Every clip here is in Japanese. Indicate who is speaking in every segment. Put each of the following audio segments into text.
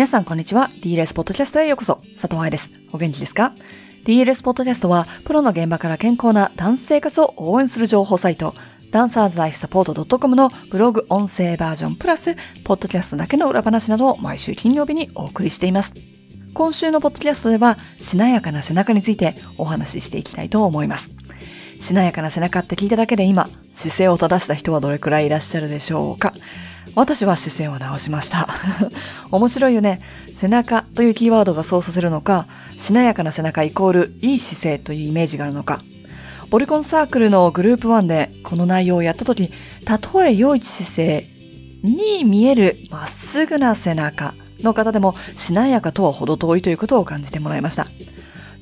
Speaker 1: 皆さんこんにちは。DLS ポッドキャストへようこそ。佐藤愛です。お元気ですか ?DLS ポッドキャストは、プロの現場から健康なダンス生活を応援する情報サイト、ダンサーズライフサポート .com のブログ音声バージョンプラス、ポッドキャストだけの裏話などを毎週金曜日にお送りしています。今週のポッドキャストでは、しなやかな背中についてお話ししていきたいと思います。しなやかな背中って聞いただけで今、姿勢を正した人はどれくらいいらっしゃるでしょうか？私は姿勢を直しました。面白いよね。背中というキーワードがそうさせるのか、しなやかな背中イコールいい姿勢というイメージがあるのか。ボリコンサークルのグループ1でこの内容をやった時、たとえ良い姿勢に見えるまっすぐな背中の方でもしなやかとは程遠いということを感じてもらいました。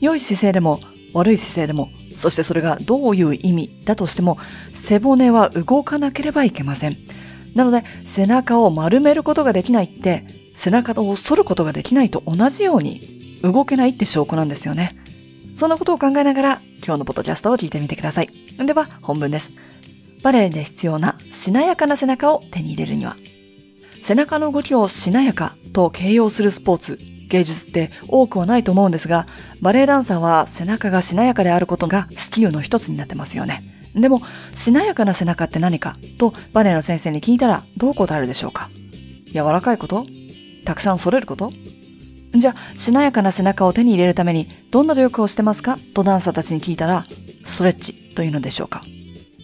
Speaker 1: 良い姿勢でも悪い姿勢でも、そしてそれがどういう意味だとしても、背骨は動かなければいけません。なので、背中を丸めることができないって、背中を反ることができないと同じように動けないって証拠なんですよね。そんなことを考えながら今日のポッドキャストを聞いてみてください。では本文です。バレエで必要なしなやかな背中を手に入れるには、背中の動きをしなやかと形容するスポーツ、芸術って多くはないと思うんですが、バレエダンサーは背中がしなやかであることがスキルの一つになってますよね。でも、しなやかな背中って何か？とバレエの先生に聞いたらどう答えるでしょうか？柔らかいこと？たくさん反れること？じゃあ、しなやかな背中を手に入れるためにどんな努力をしてますか？とダンサーたちに聞いたら、ストレッチというのでしょうか？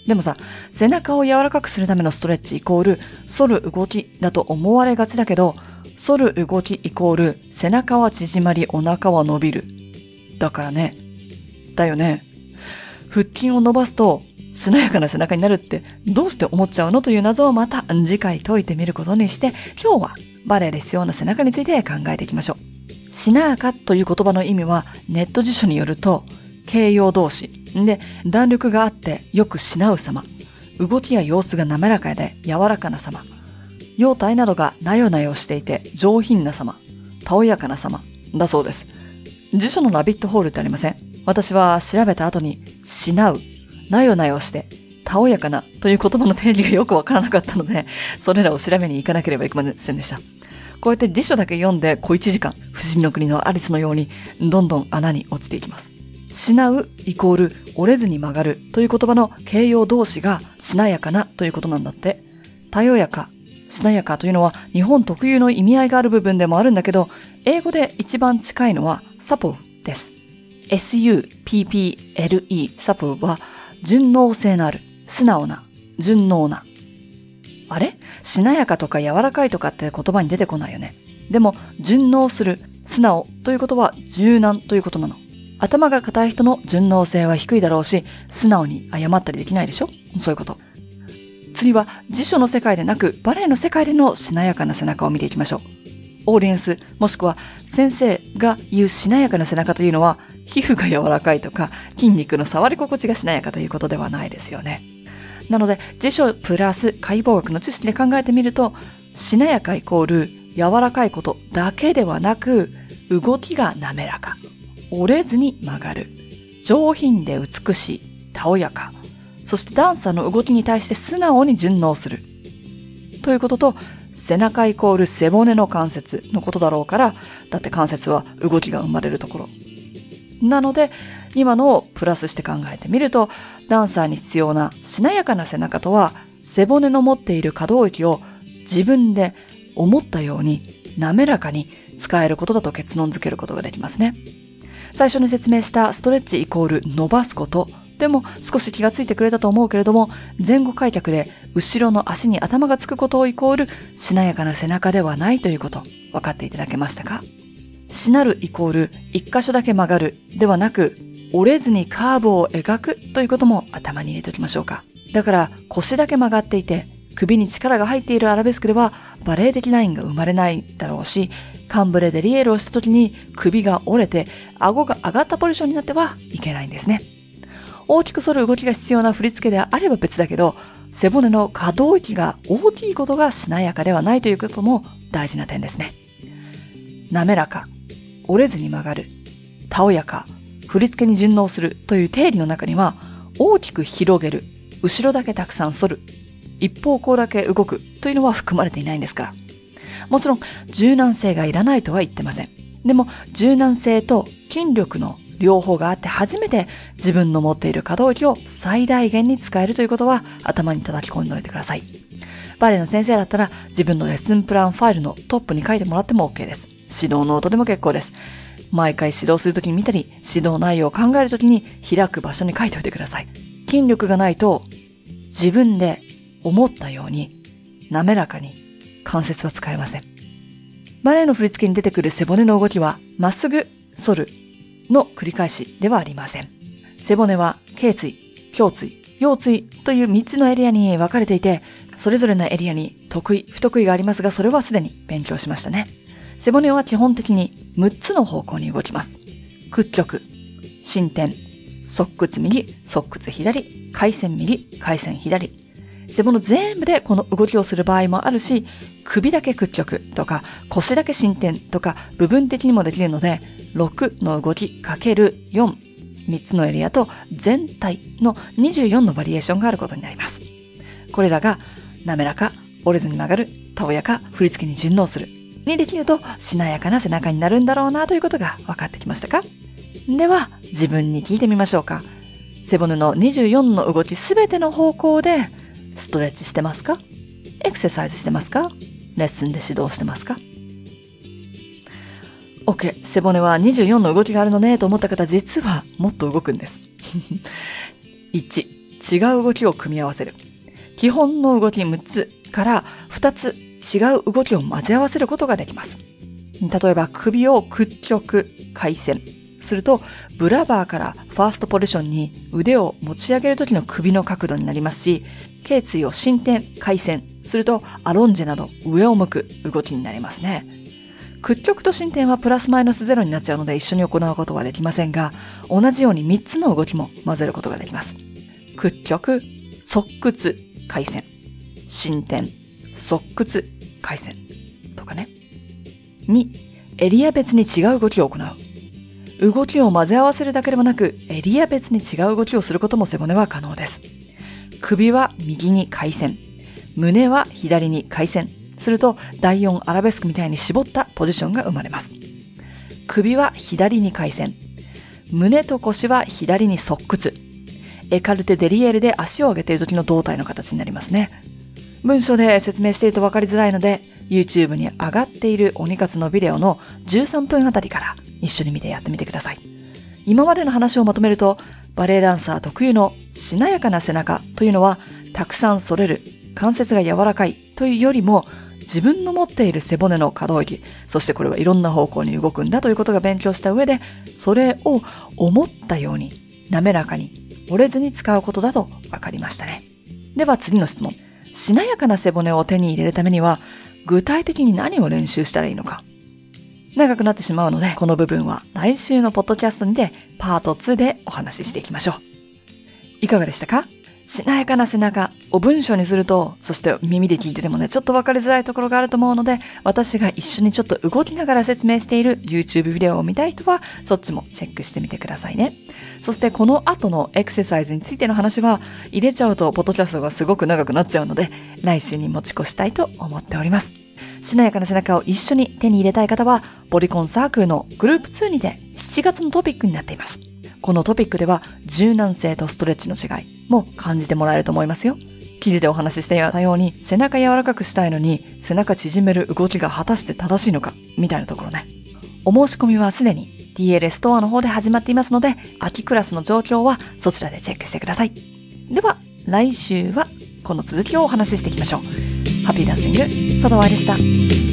Speaker 1: でもさ、背中を柔らかくするためのストレッチイコール、反る動きだと思われがちだけど、反る動きイコール、背中は縮まり、お腹は伸びる。だからね。だよね。腹筋を伸ばすと、しなやかな背中になるってどうして思っちゃうのという謎をまた次回解いてみることにして、今日はバレエで必要な背中について考えていきましょう。しなやかという言葉の意味はネット辞書によると、形容動詞で弾力があってよくしなう様。動きや様子が滑らかで柔らかな様。容体などがなよなよしていて上品な様。たおやかな様。だそうです。辞書のラビットホールってありません？私は調べた後に、しなうなよなよして、たおやかなという言葉の定義がよくわからなかったので、それらを調べに行かなければいけませんでした。こうやって辞書だけ読んで小一時間、不思議の国のアリスのように、どんどん穴に落ちていきます。しなうイコール折れずに曲がるという言葉の形容動詞がしなやかなということなんだって。たよやか、しなやかというのは日本特有の意味合いがある部分でもあるんだけど、英語で一番近いのはサポーです。S-U-P-P-L-E サポーは順応性のある、素直な、順応な。あれ？しなやかとか柔らかいとかって言葉に出てこないよね。でも、順応する、素直ということは柔軟ということなの。頭が硬い人の順応性は低いだろうし、素直に謝ったりできないでしょ？そういうこと。次は辞書の世界でなくバレエの世界でのしなやかな背中を見ていきましょう。オーディエンス、もしくは先生が言うしなやかな背中というのは皮膚が柔らかいとか、筋肉の触り心地がしなやかということではないですよね。なので、辞書プラス解剖学の知識で考えてみると、しなやかイコール柔らかいことだけではなく、動きが滑らか、折れずに曲がる、上品で美しい、たおやか、そしてダンサーの動きに対して素直に順応する。ということと、背中イコール背骨の関節のことだろうから、だって関節は動きが生まれるところ。なので、今のをプラスして考えてみると、ダンサーに必要なしなやかな背中とは、背骨の持っている可動域を自分で思ったように滑らかに使えることだと結論づけることができますね。最初に説明したストレッチイコール伸ばすことでも少し気がついてくれたと思うけれども、前後開脚で後ろの足に頭がつくことをイコールしなやかな背中ではないということ、分かっていただけましたか？しなるイコール一箇所だけ曲がるではなく、折れずにカーブを描くということも頭に入れておきましょうか。だから腰だけ曲がっていて、首に力が入っているアラベスクではバレエ的ラインが生まれないだろうし、カンブレでリエールをした時に首が折れて顎が上がったポジションになってはいけないんですね。大きく反る動きが必要な振り付けであれば別だけど、背骨の可動域が大きいことがしなやかではないということも大事な点ですね。滑らか、折れずに曲がる、たおやか、振り付けに順応するという定理の中には、大きく広げる、後ろだけたくさん反る、一方向だけ動くというのは含まれていないんですから。もちろん、柔軟性がいらないとは言ってません。でも、柔軟性と筋力の両方があって初めて自分の持っている可動域を最大限に使えるということは頭に叩き込んでおいてください。バレエの先生だったら自分のレッスンプランファイルのトップに書いてもらっても OK です。指導ノートでも結構です。毎回指導するときに見たり、指導内容を考えるときに開く場所に書いておいてください。筋力がないと自分で思ったように滑らかに関節は使えません。バレエの振り付けに出てくる背骨の動きはまっすぐ反るの繰り返しではありません。背骨は頸椎、胸椎、腰椎という3つのエリアに分かれていて、それぞれのエリアに得意、不得意がありますが、それはすでに勉強しましたね。背骨は基本的に6つの方向に動きます。屈曲、伸展、側屈右、側屈左、回線右、回線左。背骨全部でこの動きをする場合もあるし、首だけ屈曲とか腰だけ伸展とか部分的にもできるので、6の動きかける4、3つのエリアと全体の24のバリエーションがあることになります。これらが滑らか、折れずに曲がる、たおやか、振り付けに順応する、にできるとしなやかな背中になるんだろうなということが分かってきましたか？では、自分に聞いてみましょうか。背骨の24の動きすべての方向でストレッチしてますか？エクササイズしてますか？レッスンで指導してますか ?OK。背骨は24の動きがあるのねと思った方、実はもっと動くんです。1、違う動きを組み合わせる。基本の動き6つから2つ違う動きを混ぜ合わせることができます。例えば首を屈曲、回旋すると、ブラバーからファーストポジションに腕を持ち上げる時の首の角度になりますし、頸椎を進展、回旋するとアロンジェなど上を向く動きになりますね。屈曲と進展はプラスマイナスゼロになっちゃうので一緒に行うことはできませんが、同じように3つの動きも混ぜることができます。屈曲、側屈、回旋、進展、側屈、回旋とかね。2、エリア別に違う動きを行う。動きを混ぜ合わせるだけでもなく、エリア別に違う動きをすることも背骨は可能です。首は右に回旋。胸は左に回旋。すると、第4アラベスクみたいに絞ったポジションが生まれます。首は左に回旋。胸と腰は左に側屈。エカルテデリエールで足を上げている時の胴体の形になりますね。文章で説明していると分かりづらいので、YouTube に上がっている鬼活のビデオの13分あたりから一緒に見てやってみてください。今までの話をまとめると、バレエダンサー特有のしなやかな背中というのは、たくさん反れる、関節が柔らかいというよりも、自分の持っている背骨の可動域、そしてこれはいろんな方向に動くんだということが勉強した上で、それを思ったように、滑らかに、折れずに使うことだと分かりましたね。では次の質問。しなやかな背骨を手に入れるためには、具体的に何を練習したらいいのか。長くなってしまうので、この部分は来週のポッドキャストにてパート2でお話ししていきましょう。いかがでしたか？しなやかな背中を文章にすると、そして耳で聞いててもね、ちょっとわかりづらいところがあると思うので、私が一緒にちょっと動きながら説明している YouTube ビデオを見たい人は、そっちもチェックしてみてくださいね。そしてこの後のエクササイズについての話は、入れちゃうとポッドキャストがすごく長くなっちゃうので、来週に持ち越したいと思っております。しなやかな背中を一緒に手に入れたい方は、ボリコンサークルのグループ2にて7月のトピックになっています。このトピックでは柔軟性とストレッチの違いも感じてもらえると思いますよ。記事でお話ししていたように背中柔らかくしたいのに背中縮める動きが果たして正しいのかみたいなところね。お申し込みはすでに DLS ストアの方で始まっていますので秋クラスの状況はそちらでチェックしてください。では来週はこの続きをお話ししていきましょう。ハッピーダンシング、佐藤愛でした。